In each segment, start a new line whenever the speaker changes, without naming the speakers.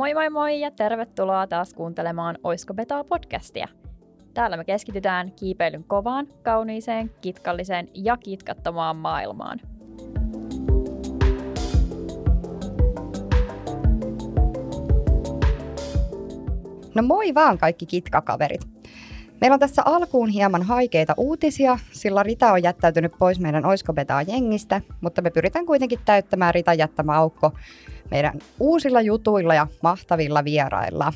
Moi moi moi ja tervetuloa taas kuuntelemaan Oisko Betaa podcastia. Täällä me keskitytään kiipeilyn kovaan, kauniiseen, kitkalliseen ja kitkattomaan maailmaan.
No moi vaan kaikki kitkakaverit. Meillä on tässä alkuun hieman haikeita uutisia, sillä Rita on jättäytynyt pois meidän Oiskobetaa jengistä, mutta me pyritään kuitenkin täyttämään Ritan jättämä aukko meidän uusilla jutuilla ja mahtavilla vierailla.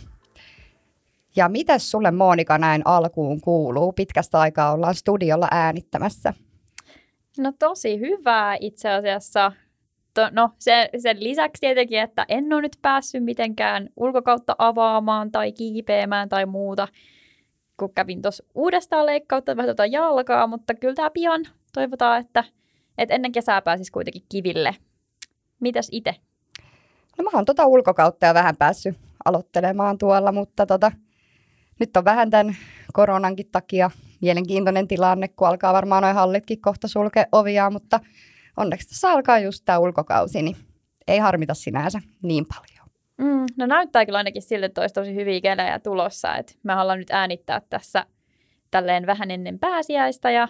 Ja mitäs sulle Monika näin alkuun kuuluu? Pitkästä aikaa ollaan studiolla äänittämässä.
No tosi hyvää itse asiassa. No se, sen lisäksi tietenkin, että en ole nyt päässyt mitenkään ulkokautta avaamaan tai kiipeämään tai muuta, kun kävin tuossa uudestaan leikkautta vähän tuota jalkaa, mutta kyllä tämä pian toivotaan, että, että ennen kesää pääsisi kuitenkin kiville. Mitäs itse?
No mä oon tota ulkokautta ja vähän päässyt aloittelemaan tuolla, mutta tota, nyt on vähän tämän koronankin takia mielenkiintoinen tilanne, kun alkaa varmaan noin hallitkin kohta sulkea ovia, mutta onneksi tässä alkaa just tämä ulkokausi, niin ei harmita sinänsä niin paljon.
Mm, no näyttää kyllä ainakin siltä, että olisi tosi hyviä kelejä tulossa. että me haluan nyt äänittää tässä tälleen vähän ennen pääsiäistä ja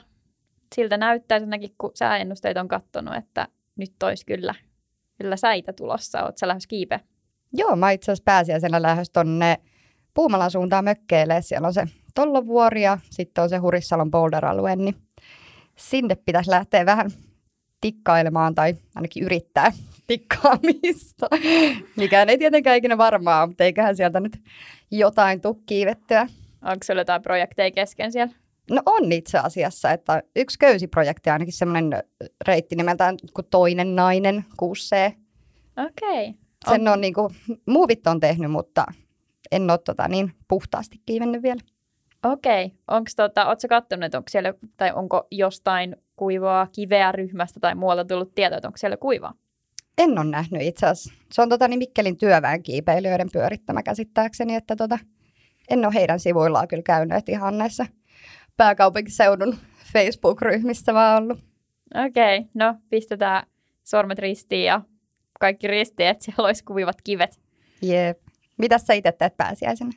siltä näyttää ainakin, kun sääennusteet on kattonut, että nyt olisi kyllä, kyllä säitä tulossa. Oletko sä lähes kiipe?
Joo, mä itse asiassa pääsiäisenä lähes tonne Puumalan suuntaan mökkeille. Siellä on se Tollovuori ja sitten on se Hurissalon boulder-alue, niin sinne pitäisi lähteä vähän tikkailemaan tai ainakin yrittää tikkaamista. Mikään ei tietenkään ikinä varmaa, mutta eiköhän sieltä nyt jotain tuu kiivettyä.
Onko sinulla jotain projekteja kesken siellä?
No on itse asiassa, että yksi köysiprojekti ainakin semmoinen reitti nimeltään kuin Toinen nainen, 6C.
Okei. Okay.
Sen on, on niin kuin, muuvit on tehnyt, mutta en ole tota niin puhtaasti kiivennyt vielä.
Okei. Onko tota, ootko katsonut, että onko siellä, tai onko jostain kuivaa kiveä ryhmästä tai muualta tullut tietoa, että onko siellä kuivaa?
En ole nähnyt itse asiassa. Se on tota, niin Mikkelin työväenkiipeilijöiden pyörittämä käsittääkseni, että tota, en ole heidän sivuillaan kyllä käynyt ihan näissä pääkaupunkiseudun Facebook-ryhmissä vaan ollut.
Okei, okay. no pistetään sormet ristiin ja kaikki ristiin, että siellä olisi kuivat kivet.
Jep. Mitä sä itse teet pääsiäisenä?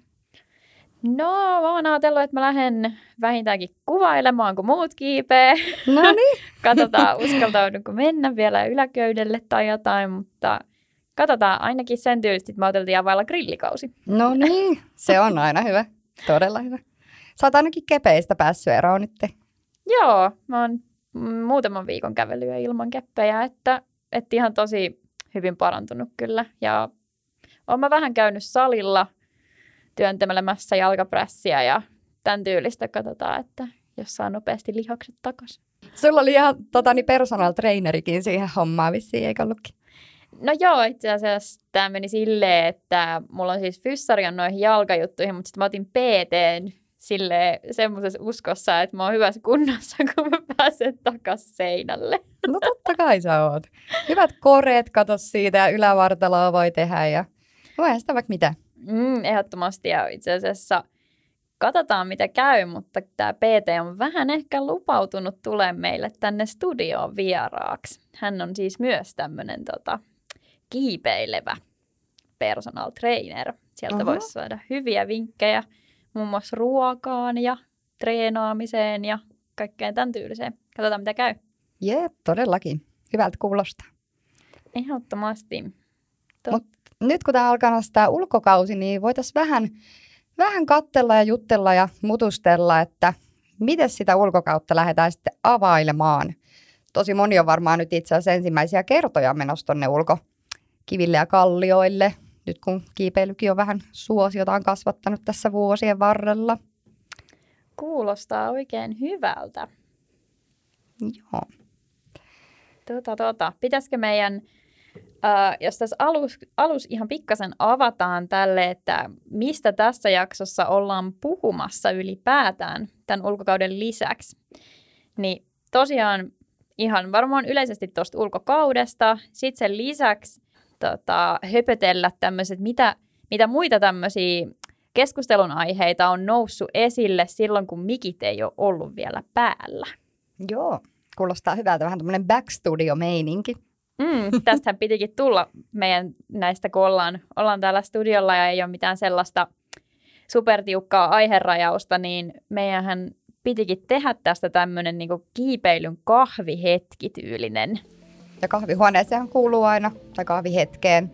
No, mä oon ajatellut, että mä lähden vähintäänkin kuvailemaan, kun muut kiipee.
No niin.
katsotaan, uskaltaudunko mennä vielä yläköydelle tai jotain, mutta katsotaan ainakin sen tyylisesti, että mä ajateltiin vailla grillikausi.
No niin, se on aina hyvä. Todella hyvä. Sä oot ainakin kepeistä päässyt eroon nyt.
Joo, mä oon muutaman viikon kävelyä ilman keppejä, että, että ihan tosi hyvin parantunut kyllä. Ja oon mä vähän käynyt salilla työntämässä jalkaprässiä ja tämän tyylistä katsotaan, että jos saa nopeasti lihakset takaisin.
Sulla oli ihan tota, niin personal trainerikin siihen hommaan vissiin, eikö ollutkin?
No joo, itse asiassa tämä meni silleen, että mulla on siis fyssari noihin jalkajuttuihin, mutta sitten mä otin PT sille semmoisessa uskossa, että mä oon hyvässä kunnossa, kun mä pääsen takas seinälle.
No totta kai sä oot. Hyvät koreet, kato siitä ja ylävartaloa voi tehdä ja voi sitä vaikka mitä.
Mm, ehdottomasti ja itse asiassa katsotaan mitä käy, mutta tämä PT on vähän ehkä lupautunut tulee meille tänne studioon vieraaksi. Hän on siis myös tämmöinen tota, kiipeilevä personal trainer. Sieltä voisi saada hyviä vinkkejä muun muassa ruokaan ja treenaamiseen ja kaikkeen tämän tyyliseen. Katsotaan, mitä käy.
Jep, todellakin. Hyvältä kuulostaa.
Ehdottomasti.
Mut nyt kun tämä alkaa tämä ulkokausi, niin voitaisiin vähän, vähän kattella ja juttella ja mutustella, että miten sitä ulkokautta lähdetään sitten availemaan. Tosi moni on varmaan nyt itse asiassa ensimmäisiä kertoja menossa tuonne ulkokiville ja kallioille, nyt kun kiipeilykin on vähän suosiotaan kasvattanut tässä vuosien varrella.
Kuulostaa oikein hyvältä.
Joo.
Tota, tota. Pitäisikö meidän, äh, jos tässä alus, alus ihan pikkasen avataan tälle, että mistä tässä jaksossa ollaan puhumassa ylipäätään tämän ulkokauden lisäksi, niin tosiaan ihan varmaan yleisesti tuosta ulkokaudesta. Sitten sen lisäksi tota, höpötellä tämmöiset, mitä, mitä muita tämmöisiä keskustelun aiheita on noussut esille silloin, kun mikit ei ole ollut vielä päällä.
Joo, kuulostaa hyvältä. Vähän tämmöinen backstudio-meininki.
Mm, tästähän pitikin tulla meidän näistä, kun ollaan, ollaan täällä studiolla ja ei ole mitään sellaista supertiukkaa aiherajausta, niin meidän pitikin tehdä tästä tämmöinen niin kiipeilyn kahvihetkityylinen.
Ja kahvihuoneeseen kuuluu aina, tai kahvihetkeen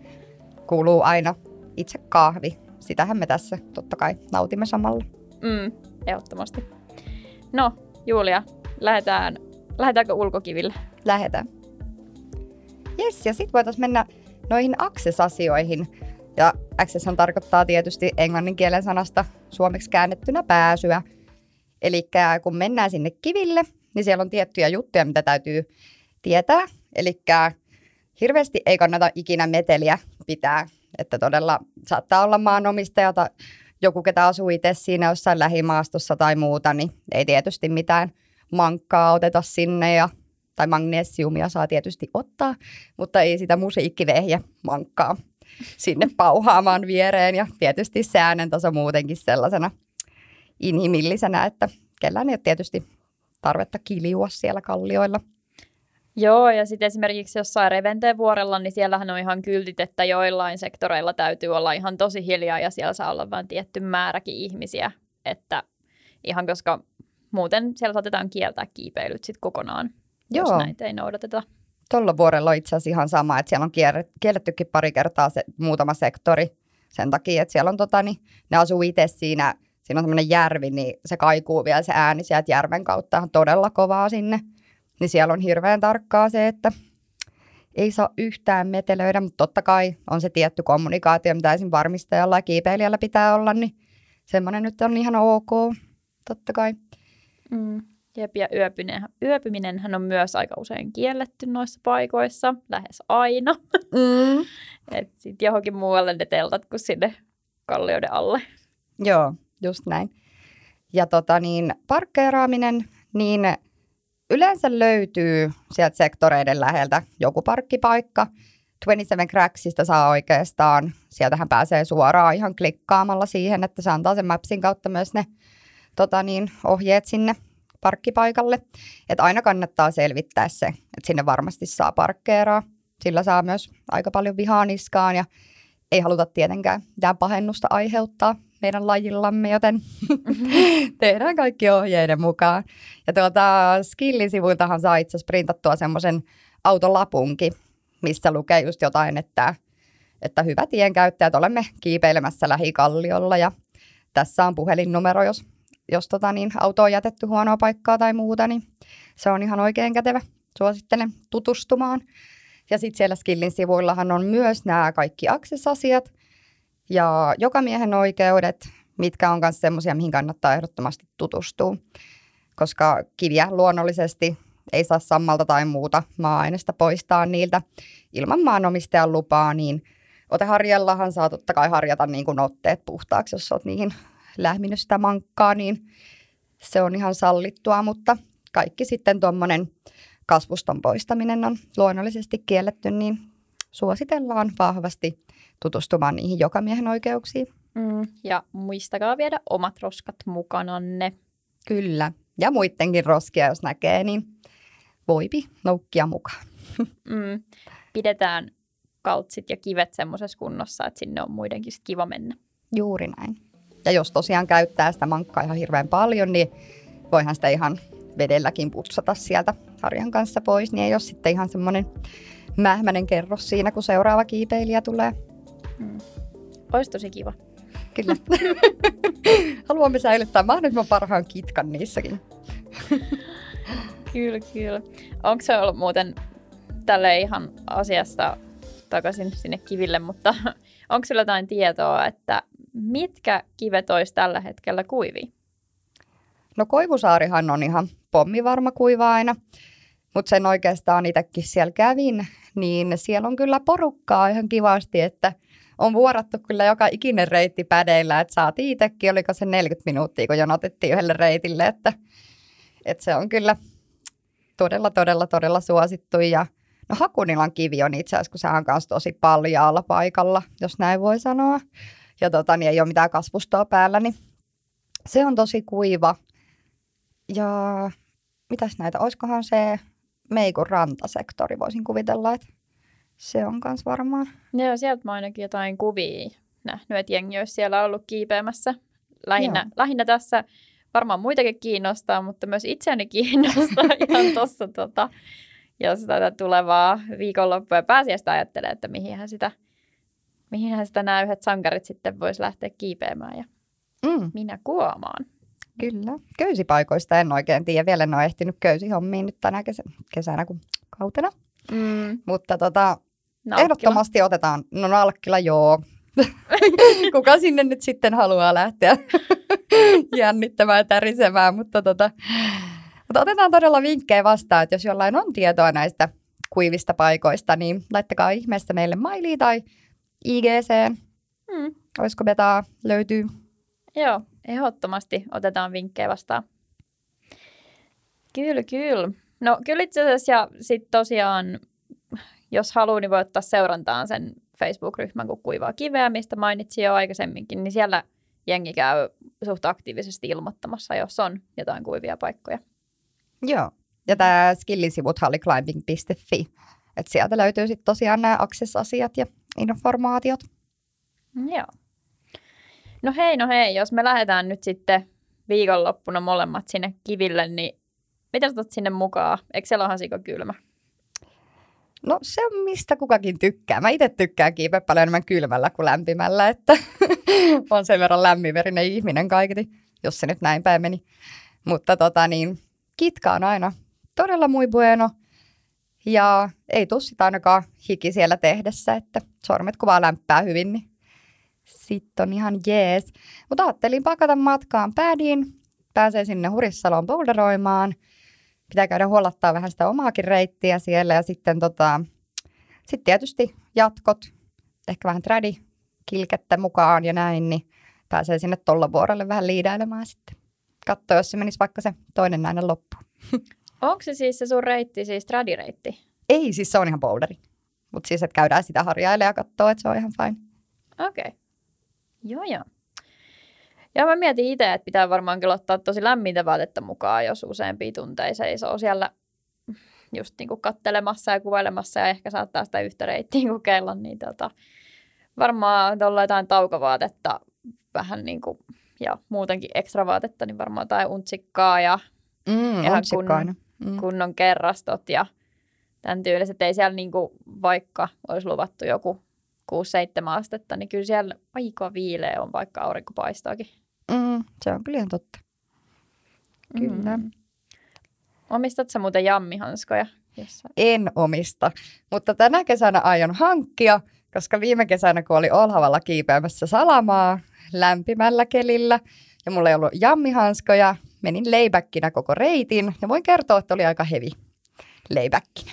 kuuluu aina itse kahvi. Sitähän me tässä totta kai nautimme samalla.
Mm, ehdottomasti. No, Julia, lähdetään, lähdetäänkö ulkokiville?
Lähdetään. Jes, ja sitten voitaisiin mennä noihin access-asioihin. Ja access tarkoittaa tietysti englannin kielen sanasta suomeksi käännettynä pääsyä. Eli kun mennään sinne kiville, niin siellä on tiettyjä juttuja, mitä täytyy tietää. Eli hirveästi ei kannata ikinä meteliä pitää, että todella saattaa olla maanomistaja tai joku, ketä asuu itse siinä jossain lähimaastossa tai muuta, niin ei tietysti mitään mankkaa oteta sinne ja tai magnesiumia saa tietysti ottaa, mutta ei sitä musiikkivehjä mankkaa sinne pauhaamaan viereen ja tietysti se taso muutenkin sellaisena inhimillisenä, että kellään ei ole tietysti tarvetta kiljua siellä kallioilla.
Joo, ja sitten esimerkiksi jossain Reventeen vuorella, niin siellähän on ihan kyltit, että joillain sektoreilla täytyy olla ihan tosi hiljaa ja siellä saa olla vain tietty määräkin ihmisiä, että ihan koska muuten siellä saatetaan kieltää kiipeilyt sitten kokonaan, Joo. jos näitä ei noudateta.
Tuolla vuorella on itse asiassa ihan sama, että siellä on kiellettykin pari kertaa se muutama sektori sen takia, että siellä on tota, niin, ne asuu itse siinä, siinä on tämmöinen järvi, niin se kaikuu vielä se ääni sieltä järven kautta on todella kovaa sinne. Niin siellä on hirveän tarkkaa se, että ei saa yhtään metelöidä, mutta totta kai on se tietty kommunikaatio, mitä esim. varmistajalla ja kiipeilijällä pitää olla, niin semmoinen nyt on ihan ok, totta kai.
Mm. Jep, ja yöpyminen, yöpyminenhän on myös aika usein kielletty noissa paikoissa, lähes aina. Mm. että sitten johonkin muualle ne teltat kuin sinne kallioiden alle.
Joo, just näin. Ja tota niin, parkkeeraaminen, niin yleensä löytyy sieltä sektoreiden läheltä joku parkkipaikka. 27 Cracksista saa oikeastaan, sieltähän pääsee suoraan ihan klikkaamalla siihen, että se antaa sen Mapsin kautta myös ne tota niin, ohjeet sinne parkkipaikalle. Että aina kannattaa selvittää se, että sinne varmasti saa parkkeeraa. Sillä saa myös aika paljon vihaa niskaan ja ei haluta tietenkään mitään pahennusta aiheuttaa meidän lajillamme, joten tehdään kaikki ohjeiden mukaan. Ja tuota, Skillin-sivuiltahan saa itse asiassa printattua semmoisen autolapunkin, missä lukee just jotain, että, että hyvä tienkäyttäjät, olemme kiipeilemässä lähikalliolla ja tässä on puhelinnumero, jos jos tota, niin, auto on jätetty huonoa paikkaa tai muuta, niin se on ihan oikein kätevä. Suosittelen tutustumaan. Ja sitten siellä Skillin sivuillahan on myös nämä kaikki access-asiat ja jokamiehen oikeudet, mitkä on myös semmoisia, mihin kannattaa ehdottomasti tutustua. Koska kiviä luonnollisesti ei saa sammalta tai muuta maa-aineesta poistaa niiltä ilman maanomistajan lupaa, niin oteharjallahan saa totta kai harjata niin otteet puhtaaksi, jos olet niihin lähminyt sitä mankkaa, niin se on ihan sallittua, mutta kaikki sitten tuommoinen kasvuston poistaminen on luonnollisesti kielletty, niin suositellaan vahvasti tutustumaan niihin jokamiehen oikeuksiin.
Mm, ja muistakaa viedä omat roskat mukananne.
Kyllä. Ja muidenkin roskia, jos näkee, niin voipi noukkia mukaan.
Mm, pidetään kaltsit ja kivet semmoisessa kunnossa, että sinne on muidenkin kiva mennä.
Juuri näin. Ja jos tosiaan käyttää sitä mankkaa ihan hirveän paljon, niin voihan sitä ihan vedelläkin putsata sieltä harjan kanssa pois, niin ei ole sitten ihan semmoinen mähmäinen kerros siinä, kun seuraava kiipeilijä tulee.
Hmm. Olisi tosi kiva.
Kyllä. Haluamme säilyttää mahdollisimman parhaan kitkan niissäkin.
kyllä, kyllä. Onko se ollut muuten tälle ihan asiasta takaisin sinne kiville, mutta onko sillä jotain tietoa, että mitkä kivet olisi tällä hetkellä kuivi?
No Koivusaarihan on ihan pommivarma kuiva aina, mutta sen oikeastaan itsekin siellä kävin, niin siellä on kyllä porukkaa ihan kivasti, että on vuorattu kyllä joka ikinen reitti pädeillä, että saatiin itsekin, oliko se 40 minuuttia, kun jonotettiin yhdelle reitille, että, että se on kyllä todella, todella, todella suosittu ja No Hakunilan kivi on itse asiassa, kun se on kanssa tosi paljaalla paikalla, jos näin voi sanoa ja tota, niin ei ole mitään kasvustoa päällä, niin se on tosi kuiva. Ja mitäs näitä, olisikohan se Meikun rantasektori, voisin kuvitella, että Se on kans varmaan.
Joo, sieltä mä ainakin jotain kuvia nähnyt, että jengi olisi siellä ollut kiipeämässä. Lähinnä, lähinnä tässä varmaan muitakin kiinnostaa, mutta myös itseäni kiinnostaa ihan tuossa, tota, jos tätä tulevaa viikonloppua ja pääsiäistä ajattelee, että mihinhän sitä, mihinhän sitä nämä yhdet sankarit sitten voisi lähteä kiipeämään ja mm. minä kuomaan.
Kyllä. Köysipaikoista en oikein tiedä. Vielä en ole ehtinyt köysihommiin nyt tänä kesä, kesänä kuin kautena. Mm. Mutta tota, ehdottomasti otetaan. No Nalkkila, joo. Kuka sinne nyt sitten haluaa lähteä jännittämään ja tärisemään, mutta, tota, mutta otetaan todella vinkkejä vastaan, että jos jollain on tietoa näistä kuivista paikoista, niin laittakaa ihmeessä meille mailiin tai IGC. Mm. Olisiko betaa löytyy?
Joo, ehdottomasti otetaan vinkkejä vastaan. Kyllä, kyllä. No kyllä itse asiassa ja sitten tosiaan, jos haluaa, niin voi ottaa seurantaan sen Facebook-ryhmän kuin Kuivaa kiveä, mistä mainitsin jo aikaisemminkin, niin siellä jengi käy suht aktiivisesti ilmoittamassa, jos on jotain kuivia paikkoja.
Joo, ja tämä skillisivut halliclimbing.fi, että sieltä löytyy sitten tosiaan nämä access-asiat ja informaatiot.
Joo. No hei, no hei, jos me lähdetään nyt sitten viikonloppuna molemmat sinne kiville, niin mitä sä sinne mukaan? Eikö siellä ole kylmä?
No se on mistä kukakin tykkää. Mä itse tykkään kiipeä paljon enemmän kylmällä kuin lämpimällä, että on sen verran lämminverinen ihminen kaiketi, jos se nyt näin päin meni. Mutta tota niin, kitka on aina todella muy bueno. Ja ei tuu sitä ainakaan hiki siellä tehdessä, että sormet kuvaa lämpää hyvin, niin sitten on ihan jees. Mutta ajattelin pakata matkaan päädiin. Pääsee sinne Hurissaloon boulderoimaan. Pitää käydä huolattaa vähän sitä omaakin reittiä siellä ja sitten tota, sit tietysti jatkot, ehkä vähän tradi kilkettä mukaan ja näin, niin pääsee sinne tolla vähän liidailemaan sitten. Katso, jos se menisi vaikka se toinen näinen loppu.
Onko se siis se sun reitti, siis tradireitti?
Ei, siis se on ihan boulderi. Mutta siis, että käydään sitä harjailemaan ja katsoo, että se on ihan fine.
Okei. Okay. Joo, joo. Ja mä mietin itse, että pitää varmaan kyllä ottaa tosi lämmintä vaatetta mukaan, jos useampia tunteja seisoo siellä just niin kuin kattelemassa ja kuvailemassa ja ehkä saattaa sitä yhtä reittiä kokeilla, niin tota, varmaan tuolla jotain taukovaatetta vähän niin kuin, ja muutenkin ekstra vaatetta, niin varmaan jotain untsikkaa ja
mm, ihan kunnon,
mm. kunnon kerrastot ja tämän tyyliset. Ei siellä niin kuin, vaikka olisi luvattu joku 6-7 astetta, niin kyllä siellä aika viileä on, vaikka aurinko paistaakin.
Mm, se on kyllä ihan totta. Kyllä. Mm.
Omistat sä muuten jammihanskoja?
Jossa... En omista, mutta tänä kesänä aion hankkia, koska viime kesänä, kun oli Olhavalla kiipeämässä salamaa lämpimällä kelillä, ja mulla ei ollut jammihanskoja, menin leipäkkinä koko reitin, ja voin kertoa, että oli aika hevi leipäkkinä.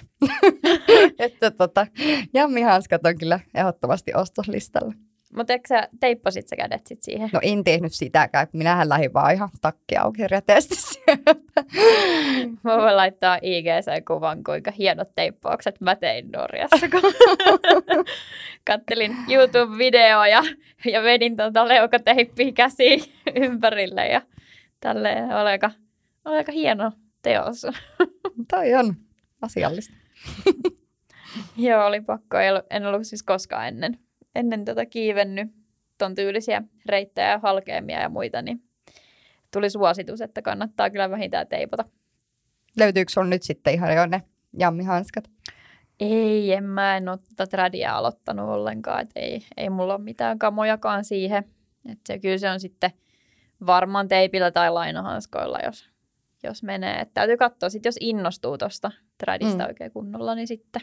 että tota, jammihanskat on kyllä ehdottomasti ostoslistalla.
Mutta eikö sä teippasit sä kädet sit siihen?
No en tehnyt sitäkään, kun minähän lähdin vaan ihan takki auki reteästi sieltä.
Mä voin laittaa IGC-kuvan, kuinka hienot teippaukset mä tein Norjassa, kun kattelin YouTube-videoa ja, ja vedin tuota leukateippiä käsiin ympärille ja tälleen oli aika, oli aika hieno teos.
Toi on asiallista.
Joo, oli pakko. En ollut siis koskaan ennen, ennen tota kiivennyt ton tyylisiä reittejä ja halkeamia ja muita, niin tuli suositus, että kannattaa kyllä vähintään teipota.
Löytyykö sun nyt sitten ihan jo ne jammihanskat?
Ei, en mä en ole tätä tradia aloittanut ollenkaan, ei, ei mulla ole mitään kamojakaan siihen. että se, kyllä se on sitten varmaan teipillä tai lainahanskoilla, jos, jos menee. Et täytyy katsoa sitten, jos innostuu tuosta tradista mm. oikein kunnolla, niin sitten.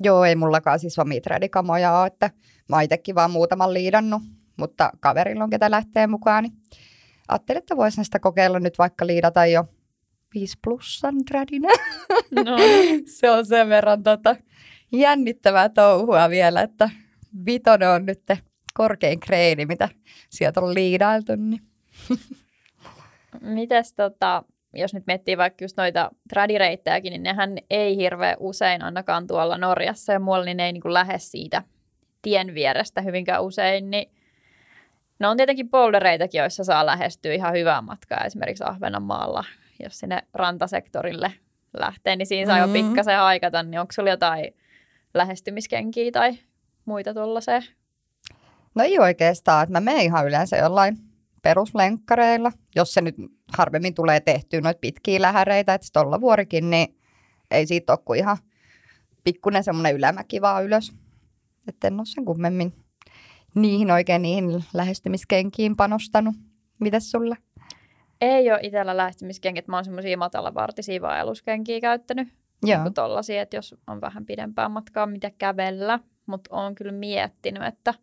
Joo, ei mullakaan siis omia tradikamoja ole, että mä itsekin vaan muutaman liidannut, mutta kaverilla on ketä lähtee mukaan, niin ajattelin, että voisin sitä kokeilla nyt vaikka liidata jo 5 plussan tradina. No. Se on sen verran tota, jännittävää touhua vielä, että vitonen on nyt korkein kreini, mitä sieltä on liidailtu. Niin.
Mites tota, jos nyt miettii vaikka just noita tradireittejäkin, niin nehän ei hirveän usein ainakaan tuolla Norjassa ja muualla, niin ne ei niin kuin lähde siitä tien vierestä hyvinkään usein, niin ne on tietenkin poldereitakin, joissa saa lähestyä ihan hyvää matkaa esimerkiksi Ahvenanmaalla, jos sinne rantasektorille lähtee, niin siinä saa mm-hmm. jo pikkasen haikata, niin onko sulla jotain lähestymiskenkiä tai muita tuollaiseen?
No ei oikeastaan, että mä menen ihan yleensä jollain peruslenkkareilla, jos se nyt harvemmin tulee tehtyä noita pitkiä lähäreitä, että tuolla vuorikin, niin ei siitä ole kuin ihan pikkuinen semmoinen ylämäki vaan ylös. Että en ole sen kummemmin niihin oikein niihin lähestymiskenkiin panostanut. Mites sulla?
Ei ole itsellä lähestymiskenkät. Mä oon semmoisia matalavartisia vaelluskenkiä käyttänyt.
Joo.
Niin tollasia, että jos on vähän pidempää matkaa, mitä kävellä. Mutta oon kyllä miettinyt, että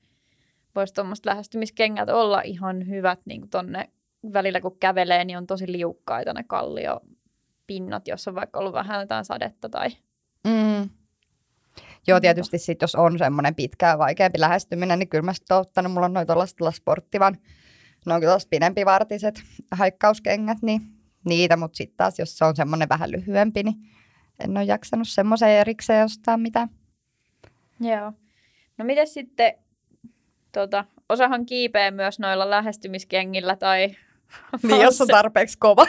voisi tuommoista lähestymiskengät olla ihan hyvät niin tonne välillä kun kävelee, niin on tosi liukkaita ne kalliopinnat, jos on vaikka ollut vähän jotain sadetta tai...
Mm. Joo, tietysti sitten jos on semmoinen pitkä ja vaikeampi lähestyminen, niin kyllä mä sitten ottanut, mulla on noin tuollaista sporttivan, no on kyllä pidempivartiset haikkauskengät, niin niitä, mutta sitten taas jos se on semmoinen vähän lyhyempi, niin en ole jaksanut semmoisen erikseen jostain mitään.
Joo. No miten sitten, tota, osahan kiipeä myös noilla lähestymiskengillä tai...
Niin, jos on tarpeeksi kova.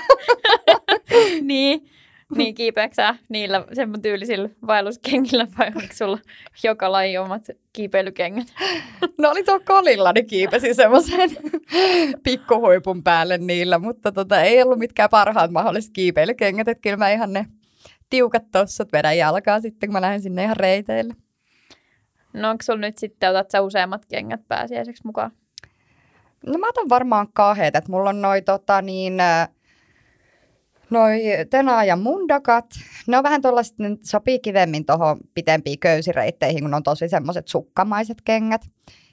niin, niin kiipeäksä niillä semmoinen tyylisillä vaelluskengillä vai onko sulla joka laji omat kiipeilykengät?
No oli tuo kolilla, niin kiipesi semmoisen pikkuhuipun päälle niillä, mutta tota, ei ollut mitkään parhaat mahdolliset kiipeilykengät, että kyllä mä ihan ne tiukat tossut vedän jalkaa sitten, kun mä lähden sinne ihan reiteille.
No onko sulla nyt sitten, otat sä useammat kengät pääsiäiseksi mukaan?
No mä otan varmaan kahdet, että mulla on noin tota niin, noi Tenaa ja Mundakat. Ne on vähän tuollaiset, ne sopii kivemmin tuohon pitempiin köysireitteihin, kun on tosi semmoiset sukkamaiset kengät.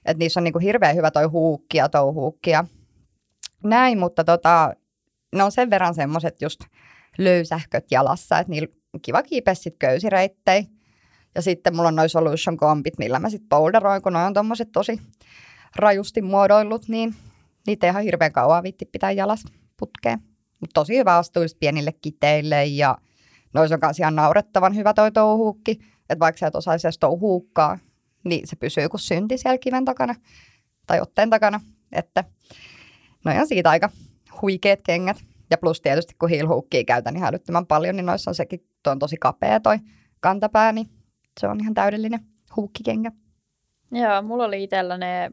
Että niissä on niinku hirveän hyvä toi huukki ja touhuukki ja näin, mutta tota, ne on sen verran semmoiset just löysähköt jalassa, että niillä kiva kiipeä sit köysireitteihin. Ja sitten mulla on noin solution kompit, millä mä sitten boulderoin, kun ne on tommoset tosi rajusti muodoillut, niin niitä ei ihan hirveän kauan vitti pitää jalas putkeen. Mutta tosi hyvä astuu just pienille kiteille ja noissa on kanssa ihan naurettavan hyvä toi touhuukki. Että vaikka sä et osaisi edes touhuukkaa, niin se pysyy kuin synti siellä kiven takana tai otteen takana. Että no on siitä aika huikeet kengät. Ja plus tietysti kun hiilhuukkia käytän niin älyttömän paljon, niin noissa on sekin, toi on tosi kapea toi kantapää, niin se on ihan täydellinen huukkikenkä.
Joo, mulla oli itsellä ne,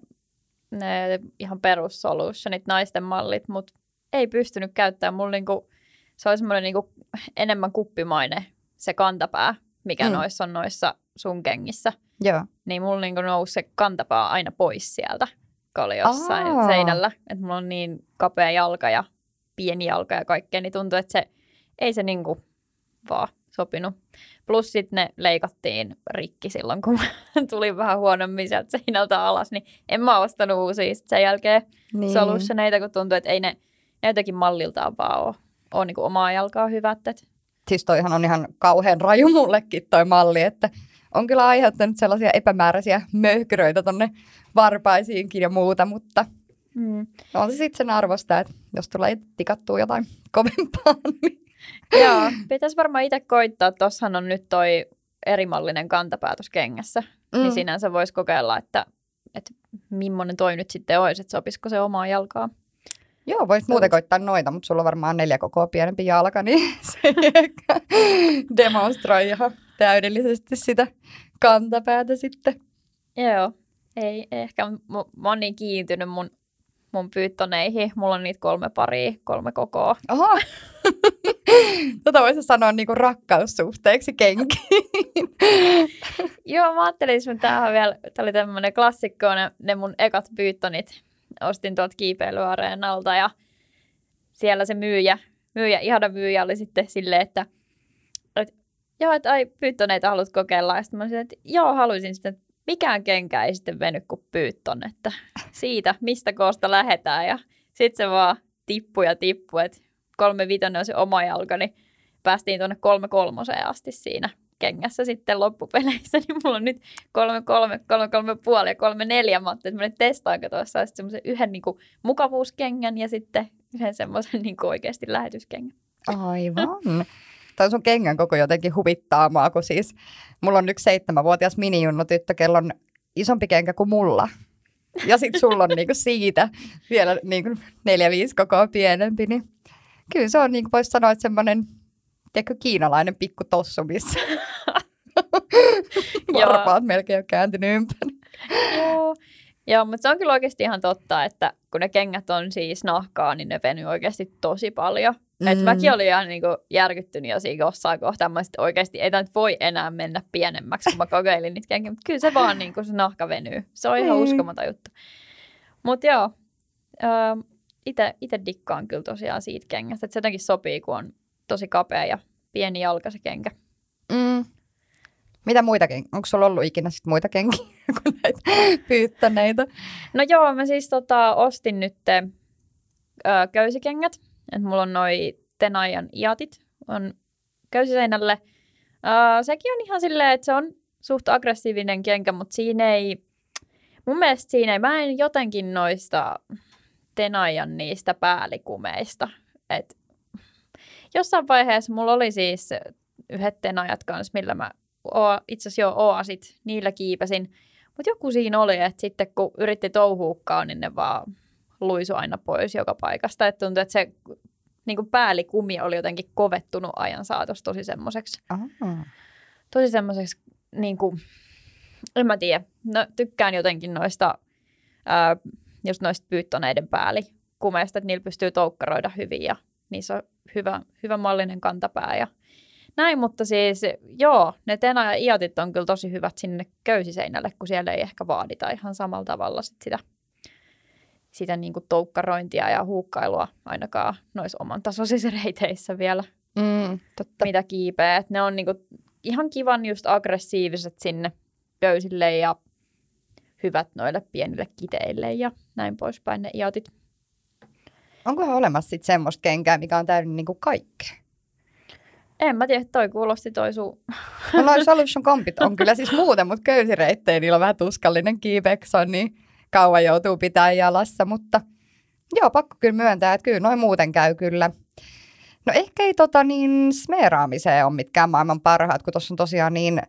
ne ihan perussolutionit, naisten mallit, mutta ei pystynyt käyttämään. Mulla niinku, se oli semmoinen niinku enemmän kuppimainen se kantapää, mikä mm. noissa on noissa sun kengissä.
Joo.
Niin mulla niinku nousi se kantapää aina pois sieltä, kun oli jossain Aa. seinällä. Että mulla on niin kapea jalka ja pieni jalka ja kaikkea, niin tuntuu, että se ei se niinku vaan sopinut. Plus sitten ne leikattiin rikki silloin, kun tuli vähän huonommin sieltä seinältä alas, niin en mä ostanut uusia sen jälkeen niin. solutioneita, kun tuntuu, että ei ne, ne jotenkin malliltaan vaan ole, ole niin omaa jalkaa hyvät. Et.
Siis toihan on ihan kauhean raju mullekin toi malli, että on kyllä aiheuttanut sellaisia epämääräisiä möhkyröitä tonne varpaisiinkin ja muuta, mutta mm. on se sitten sen arvosta, että jos tulee tikattua jotain kovempaa, niin
Joo, pitäisi varmaan itse koittaa. Tuossahan on nyt toi erimallinen kantapäätös kengässä. Niin mm. Niin sinänsä voisi kokeilla, että, että millainen toi nyt sitten olisi, että sopisiko se omaa jalkaa.
Joo, voisit muuten koittaa noita, mutta sulla on varmaan neljä koko pienempi jalka, niin se demonstroi ihan täydellisesti sitä kantapäätä sitten.
Joo, ei ehkä. Mä oon niin kiintynyt mun mun pyyttoneihin. Mulla on niitä kolme paria, kolme kokoa.
Oho. tota voisi sanoa niinku rakkaussuhteeksi kenkiin.
Joo, mä ajattelin, että tämähän vielä, tämä oli tämmöinen klassikko, ne, ne mun ekat pyyttonit. Ostin tuolta kiipeilyareenalta ja siellä se myyjä, myyjä, ihana myyjä oli sitten silleen, että, että joo, että ai, pyyttoneita haluat kokeilla. Ja sitten mä että joo, haluaisin sitten, mikään kenkä ei sitten veny kuin pyytton, että siitä, mistä koosta lähdetään. Ja sitten se vaan tippui ja tippui, että kolme vitonen on se oma jalka, niin päästiin tuonne kolme kolmoseen asti siinä kengässä sitten loppupeleissä, niin mulla on nyt kolme, kolme, kolme, kolme puoli ja kolme neljä. Mä ajattelin, että mä testaanko tuossa semmoisen yhden niin kuin, mukavuuskengän ja sitten yhden semmoisen niin kuin, oikeasti lähetyskengän.
Aivan. Tämä sun kengän koko jotenkin huvittaa mua, kun siis mulla on yksi seitsemänvuotias minijunnu tyttö, kello on isompi kenkä kuin mulla. Ja sitten sulla on niinku siitä vielä niinku neljä, viisi kokoa pienempi, niin kyllä se on, niin kuin voisi sanoa, että semmoinen tiedätkö, kiinalainen pikku tossu, missä varpaat melkein jo kääntynyt ympäri.
Joo. Joo, mutta se on kyllä oikeasti ihan totta, että kun ne kengät on siis nahkaa, niin ne venyy oikeasti tosi paljon. Mm. Et mäkin olin ihan niinku järkyttynyt jo siinä jossain kohtaa. Mä sit oikeasti ei nyt voi enää mennä pienemmäksi, kun mä kokeilin niitä kenkiä. Mutta kyllä se vaan niinku se nahka venyy. Se on ihan mm. uskomaton juttu. Mutta joo, itse dikkaan kyllä tosiaan siitä kengästä. Että se jotenkin sopii, kun on tosi kapea ja pieni jalka se kenkä.
Mm. Mitä muita kenkiä? Onko sulla ollut ikinä sit muita kenkiä kuin näitä pyyttäneitä?
No joo, mä siis tota, ostin nyt ö, köysikengät. Et mulla on noi Tenajan iatit on köysiseinälle. Ö, sekin on ihan silleen, että se on suht aggressiivinen kenkä, mutta siinä ei, mun mielestä siinä ei, mä en jotenkin noista Tenajan niistä päällikumeista. Et jossain vaiheessa mulla oli siis yhdet Tenajat kanssa, millä mä itse asiassa jo oasit, niillä kiipesin. Mutta joku siinä oli, että sitten kun yritti touhuukkaa, niin ne vaan luisu aina pois joka paikasta. Että tuntui, että se niin kuin päällikumi oli jotenkin kovettunut ajan saatossa tosi semmoiseksi. Tosi semmoiseksi, niin kuin, en mä tiedä, no, tykkään jotenkin noista, ää, just noista pyyttoneiden päällikumeista, että niillä pystyy toukkaroida hyvin ja niissä on hyvä, hyvä mallinen kantapää ja näin, mutta siis joo, ne Tena ja Iatit on kyllä tosi hyvät sinne köysiseinälle, kun siellä ei ehkä vaadita ihan samalla tavalla sit sitä, sitä niin kuin toukkarointia ja huukkailua ainakaan noissa oman tasoisissa reiteissä vielä,
mm, totta.
mitä kiipeä. Et ne on niin kuin ihan kivan just aggressiiviset sinne köysille ja hyvät noille pienille kiteille ja näin poispäin ne iatit.
Onkohan olemassa sitten semmoista kenkää, mikä on täynnä niin kuin kaikkea?
En mä tiedä, toi kuulosti toi sun...
No noi Solution Compit on kyllä siis muuten, mutta köysireittejä niillä on vähän tuskallinen kiipeksi niin kauan joutuu pitää jalassa, mutta joo, pakko kyllä myöntää, että kyllä noin muuten käy kyllä. No ehkä ei tota niin smeeraamiseen ole mitkään maailman parhaat, kun tuossa on tosiaan niin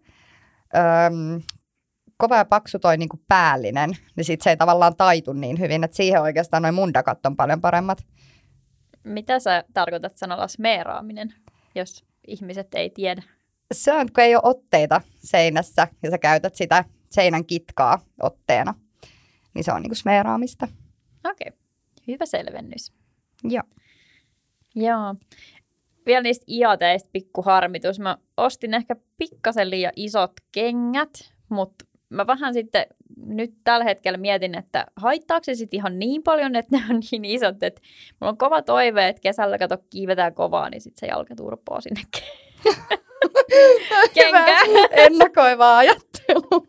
öö, kova ja paksu toi niin päällinen, niin sit se ei tavallaan taitu niin hyvin, että siihen oikeastaan noin mundakat on paljon paremmat.
Mitä sä tarkoitat sanalla smeeraaminen, jos ihmiset ei tiedä?
Se on, kun ei ole otteita seinässä ja sä käytät sitä seinän kitkaa otteena, niin se on niin kuin smeeraamista.
Okei, okay. hyvä selvennys.
Joo.
Joo. Vielä niistä iateista pikku harmitus. Mä ostin ehkä pikkasen liian isot kengät, mutta mä vähän sitten nyt tällä hetkellä mietin, että haittaako se sitten ihan niin paljon, että ne on niin isot, että mulla on kova toive, että kesällä kato kiivetään kovaa, niin sitten se jalka turpoo sinne kenkään.
ennakoivaa ajattelu.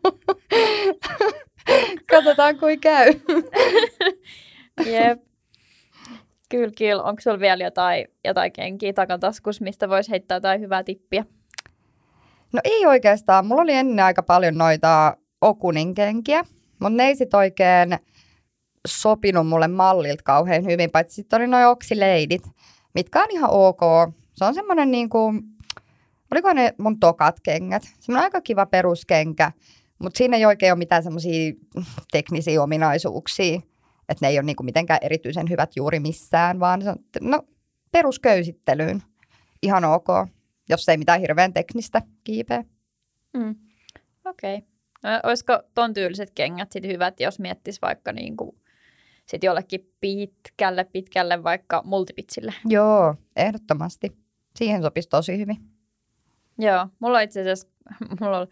Katsotaan, kuin käy.
Jep. Kyllä, kyllä. Onko sulla vielä jotain, jotain kenkiä takataskus, mistä voisi heittää jotain hyvää tippiä?
No ei oikeastaan. Mulla oli ennen aika paljon noita Okunin kenkiä, mutta ne ei sit oikein sopinut mulle mallilta kauhean hyvin, paitsi sitten oli noin oksileidit, mitkä on ihan ok. Se on semmoinen niin kuin, oliko ne mun tokat kengät, semmoinen aika kiva peruskenkä, mutta siinä ei oikein ole mitään semmoisia teknisiä ominaisuuksia, että ne ei ole niin kuin mitenkään erityisen hyvät juuri missään, vaan se on no, perusköysittelyyn ihan ok, jos ei mitään hirveän teknistä kiipeä.
Mm. Okei. Okay. Olisiko ton tyyliset kengät sit hyvät, jos miettis vaikka niin kuin sit jollekin pitkälle, pitkälle vaikka multipitsille?
Joo, ehdottomasti. Siihen sopisi tosi hyvin.
Joo, mulla itse asiassa mulla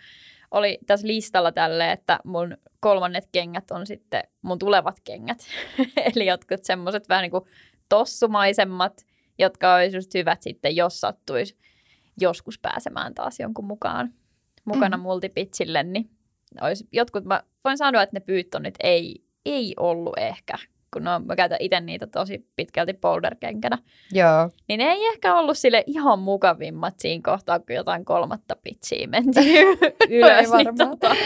oli tässä listalla tälle, että mun kolmannet kengät on sitten mun tulevat kengät. Eli jotkut semmoiset vähän niin kuin tossumaisemmat, jotka olisi just hyvät sitten, jos sattuisi joskus pääsemään taas jonkun mukaan mukana mm. multipitsille, niin olisi, jotkut, mä voin sanoa, että ne pyyttonit ei, ei ollut ehkä, kun no, mä käytän itse niitä tosi pitkälti boulder-kenkänä.
Joo.
Niin ne ei ehkä ollut sille ihan mukavimmat siinä kohtaa, kun jotain kolmatta pitsiä mentiin ylös. niin tota,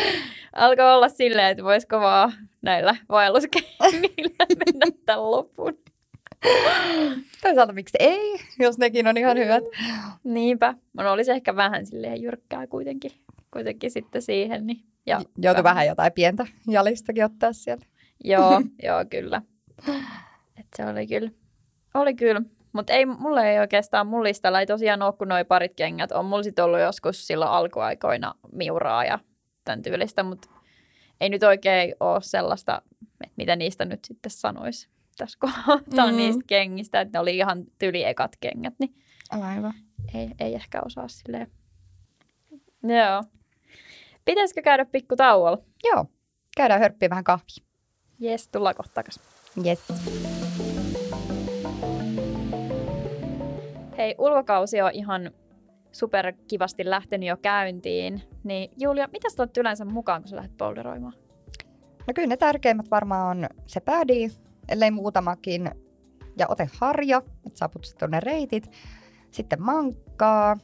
alkoi olla silleen, että voisiko vaan näillä vaelluskengillä mennä tämän lopun.
Toisaalta miksi ei, jos nekin on ihan hyvät.
Niinpä. Mä olisi ehkä vähän silleen jyrkkää kuitenkin, kuitenkin sitten siihen. Niin
ja, Joutui vähän jotain pientä jalistakin ottaa sieltä.
joo, joo, kyllä. Et se oli kyllä. Oli kyllä. Mutta ei, mulle ei oikeastaan, mun listalla ei tosiaan ole kuin noin parit kengät. On mulla sitten ollut joskus silloin alkuaikoina miuraa ja tämän tyylistä, mutta ei nyt oikein ole sellaista, että mitä niistä nyt sitten sanoisi tässä kohtaa mm. niistä kengistä, että ne oli ihan tyli ekat kengät, niin
Aivan.
ei, ei ehkä osaa silleen. Joo. Pitäisikö käydä pikku tauolla?
Joo, käydään hörppiä vähän kahvia.
Jes, tullaan kohta takaisin.
Yes.
Hei, ulkokausi on ihan super kivasti lähtenyt jo käyntiin. Niin Julia, mitä sä yleensä mukaan, kun sä lähdet boulderoimaan?
No kyllä ne tärkeimmät varmaan on se pädi, ellei muutamakin, ja ote harja, että saaput sitten ne reitit, sitten mankkaa,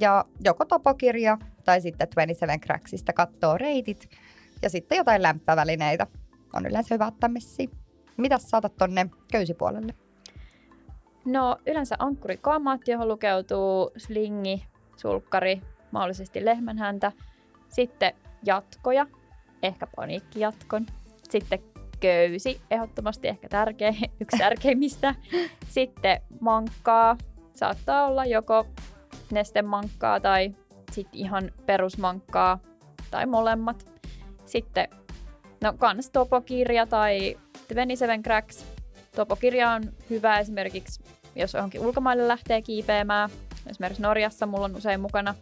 ja joko topokirja tai sitten 27 Cracksista kattoo reitit, ja sitten jotain lämpövälineitä on yleensä hyvä ottaa messiin. Mitä saatat tonne köysipuolelle?
No yleensä ankkurikamat, johon lukeutuu slingi, sulkkari, mahdollisesti lehmänhäntä. Sitten jatkoja, ehkä paniikkijatkon. Sitten köysi, ehdottomasti ehkä tärkeä, yksi tärkeimmistä. Sitten mankkaa, saattaa olla joko nestemankkaa tai sitten ihan perusmankkaa tai molemmat. Sitten no kans topokirja tai 27 Cracks. Topokirja on hyvä esimerkiksi, jos johonkin ulkomaille lähtee kiipeämään. Esimerkiksi Norjassa mulla on usein mukana.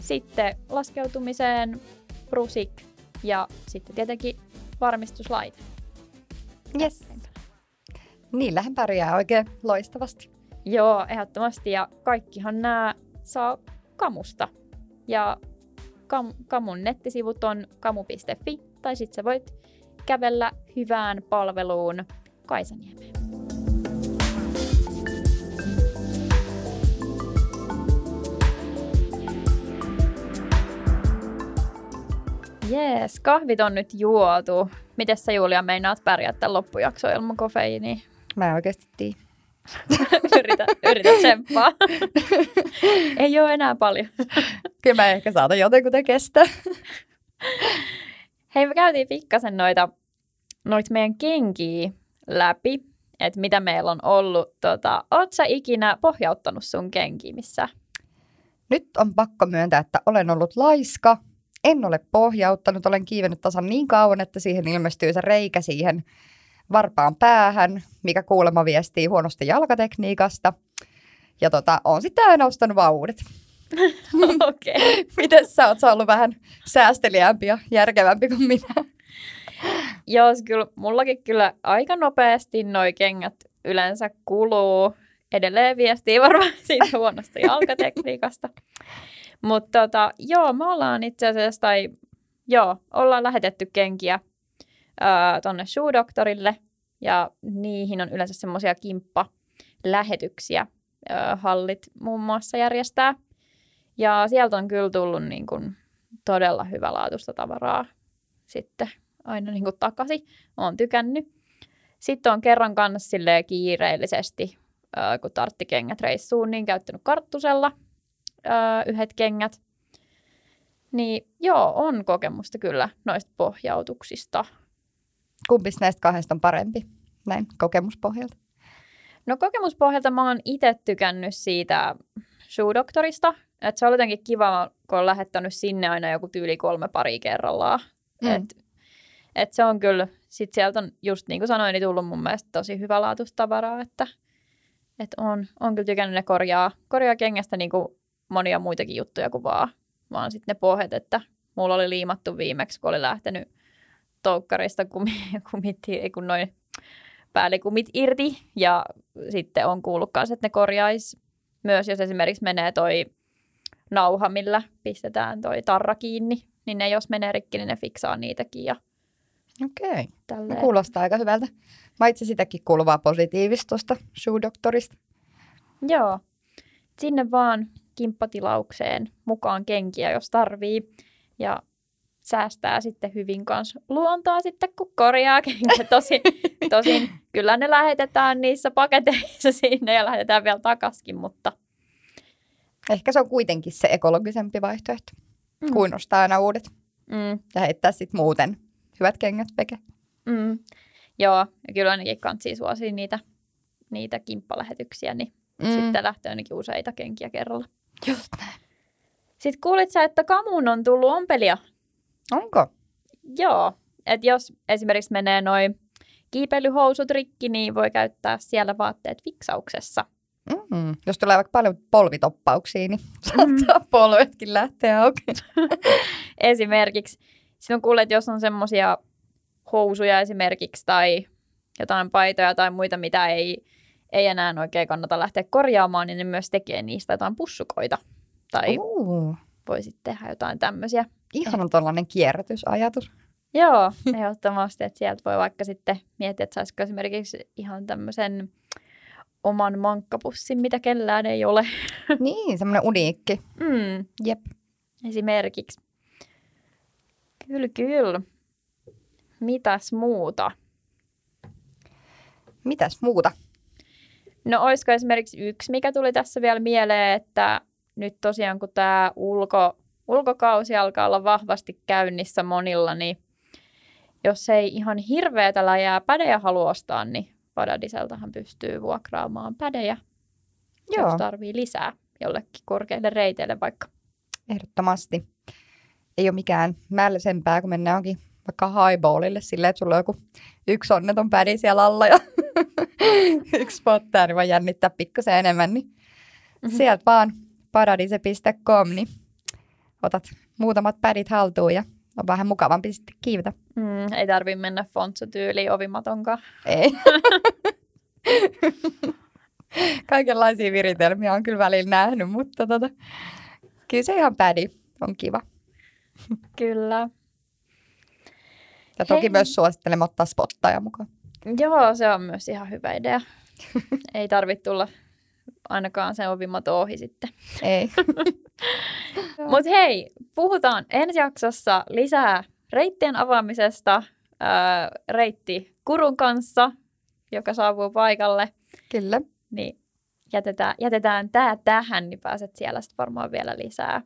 Sitten laskeutumiseen brusik ja sitten tietenkin varmistuslaite.
Yes. Niillähän pärjää oikein loistavasti.
Joo, ehdottomasti. Ja kaikkihan nämä saa kamusta. Ja kam- kamun nettisivut on kamu.fi tai sitten sä voit kävellä hyvään palveluun Kaisaniemeen. Jees, kahvit on nyt juotu. Miten sä Julia meinaat pärjää tämän loppujakson ilman kofeiiniä?
Mä oikeasti tiedä.
yritä, yritä tsemppaa. Ei ole enää paljon.
Kyllä mä ehkä saatan jotenkin kestää.
Hei, me käytiin pikkasen noita, noita meidän kenkiä läpi, että mitä meillä on ollut. Tota, oot sä ikinä pohjauttanut sun kenkiä missä?
Nyt on pakko myöntää, että olen ollut laiska. En ole pohjauttanut, olen kiivennyt tasan niin kauan, että siihen ilmestyy se reikä siihen varpaan päähän, mikä kuulemma viestii huonosta jalkatekniikasta. Ja tota, on sitten aina ostanut vaan uudet.
Okei. Okay.
Miten sä oot? Ollut vähän säästeliämpi ja järkevämpi kuin minä.
Joo, kyllä mullakin kyllä aika nopeasti noi kengät yleensä kuluu. Edelleen viestii varmaan siitä huonosta jalkatekniikasta. Mutta tota, joo, me ollaan itse asiassa, tai joo, ollaan lähetetty kenkiä tuonne Shoe Doctorille, ja niihin on yleensä semmoisia kimppa-lähetyksiä hallit muun muassa järjestää. Ja sieltä on kyllä tullut niin kuin todella hyvälaatuista tavaraa sitten aina niin kuin takaisin. Olen tykännyt. Sitten on kerran kanssa kiireellisesti, kun tartti kengät reissuun, niin käyttänyt karttusella yhdet kengät. Niin joo, on kokemusta kyllä noista pohjautuksista.
Kumpi näistä kahdesta on parempi näin kokemuspohjalta?
No kokemuspohjalta mä oon itse tykännyt siitä Shoe Doctorista. Että se on jotenkin kiva, kun on lähettänyt sinne aina joku tyyli kolme pari kerrallaan. Mm. Et, et se on kyllä, sit sieltä on just niin kuin sanoin, niin tullut mun mielestä tosi hyvälaatuista tavaraa, että et on, on kyllä tykännyt ne korjaa, korjaa kengästä niin kuin monia muitakin juttuja kuin vaan, vaan sitten ne pohjat, että mulla oli liimattu viimeksi, kun oli lähtenyt toukkarista kumi, kumit, ei kun noin päällikumit irti ja sitten on kuullut kanssa, että ne korjaisi myös, jos esimerkiksi menee toi nauha, millä pistetään toi tarra kiinni, niin ne jos menee rikki, niin ne fiksaa niitäkin. Ja
Okei, okay. kuulostaa aika hyvältä. Mä itse sitäkin kuuluvaa positiivista tuosta Shoe Doctorista.
Joo, sinne vaan kimppatilaukseen mukaan kenkiä, jos tarvii. Ja säästää sitten hyvin kanssa luontoa sitten, kun korjaa kengät. Tosin, tosin kyllä ne lähetetään niissä paketeissa sinne ja lähetetään vielä takaskin, mutta...
Ehkä se on kuitenkin se ekologisempi vaihtoehto, mm. kuin ostaa aina uudet mm. ja heittää sitten muuten hyvät kengät peke.
Mm. Joo, ja kyllä ainakin kansi suosii niitä, niitä kimppalähetyksiä, niin mm. sitten lähtee ainakin useita kenkiä kerralla.
Just näin.
Sitten kuulit sä, että Kamuun on tullut ompelia
Onko?
Joo, että jos esimerkiksi menee noin kiipeilyhousut rikki, niin voi käyttää siellä vaatteet fiksauksessa.
Mm, jos tulee vaikka paljon polvitoppauksia, niin saattaa mm. polvetkin lähteä auki.
esimerkiksi. Sitten on kuullut, että jos on semmoisia housuja esimerkiksi tai jotain paitoja tai muita, mitä ei, ei enää oikein kannata lähteä korjaamaan, niin ne myös tekee niistä jotain pussukoita. Tai uh. voisit tehdä jotain tämmöisiä.
Ihan tuollainen kierrätysajatus.
Joo, ehdottomasti, että sieltä voi vaikka sitten miettiä, että saisiko esimerkiksi ihan tämmöisen oman mankkapussin, mitä kellään ei ole.
Niin, semmoinen uniikki.
Mm.
Jep.
Esimerkiksi. Kyllä, kyllä. Mitäs muuta?
Mitäs muuta?
No olisiko esimerkiksi yksi, mikä tuli tässä vielä mieleen, että nyt tosiaan kun tämä ulko, ulkokausi alkaa olla vahvasti käynnissä monilla, niin jos ei ihan hirveätä läjää pädejä halua ostaa, niin Padadiseltahan pystyy vuokraamaan pädejä, Joo. jos tarvii lisää jollekin korkeille reiteille vaikka.
Ehdottomasti. Ei ole mikään mällisempää, kun mennään johonkin vaikka highballille silleen, että sulla on joku yksi onneton pädi siellä alla ja yksi spottaa, niin voi jännittää pikkusen enemmän. Niin mm-hmm. Sieltä vaan paradise.com, niin otat muutamat pädit haltuun ja on vähän mukavampi sitten kiivetä.
Mm, ei tarvi mennä fontso-tyyliin ovimatonkaan.
Ei. Kaikenlaisia viritelmiä on kyllä välillä nähnyt, mutta tota, kyllä se ihan pädi on kiva.
Kyllä.
Ja toki Hei. myös suosittelemme ottaa spottaja mukaan.
Joo, se on myös ihan hyvä idea. Ei tarvitse tulla ainakaan sen ovimato ohi sitten.
Ei.
Mutta hei, puhutaan ensi jaksossa lisää reittien avaamisesta ää, reitti Kurun kanssa, joka saapuu paikalle.
Kyllä.
Niin jätetään, jätetään tämä tähän, niin pääset siellä sitten varmaan vielä lisää,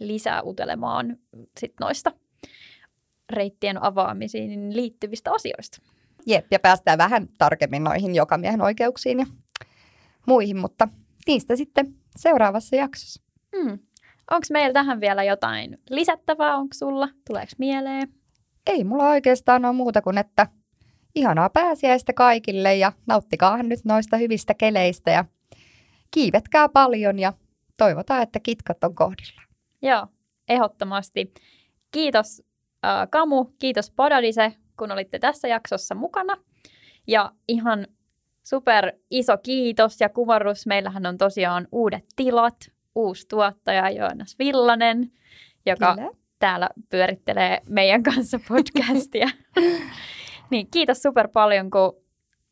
lisää utelemaan sit noista reittien avaamisiin liittyvistä asioista.
Jep, ja päästään vähän tarkemmin noihin jokamiehen oikeuksiin ja muihin, mutta niistä sitten seuraavassa jaksossa.
Hmm. Onko meillä tähän vielä jotain lisättävää? Onko sulla? Tuleeko mieleen?
Ei mulla oikeastaan ole muuta kuin, että ihanaa pääsiäistä kaikille ja nauttikaahan nyt noista hyvistä keleistä ja kiivetkää paljon ja toivotaan, että kitkat on kohdilla.
Joo, ehdottomasti. Kiitos äh, Kamu, kiitos Podadise, kun olitte tässä jaksossa mukana. Ja ihan super iso kiitos ja kuvarus. Meillähän on tosiaan uudet tilat, uusi tuottaja Joonas Villanen, joka Kyllä. täällä pyörittelee meidän kanssa podcastia. niin kiitos super paljon, kun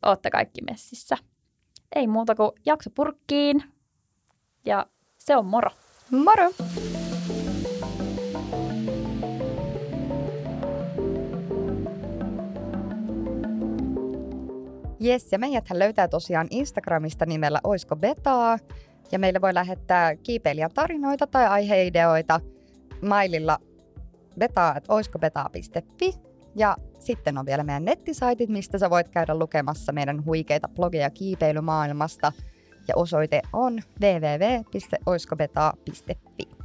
olette kaikki messissä. Ei muuta kuin jakso purkkiin ja se on moro.
Moro! Jes, ja meidät löytää tosiaan Instagramista nimellä Oisko Betaa, ja meille voi lähettää kiipeilijän tarinoita tai aiheideoita maililla betaa.oiskobetaa.fi. Ja sitten on vielä meidän nettisaitit, mistä sä voit käydä lukemassa meidän huikeita blogeja kiipeilymaailmasta. Ja osoite on www.oiskobetaa.fi.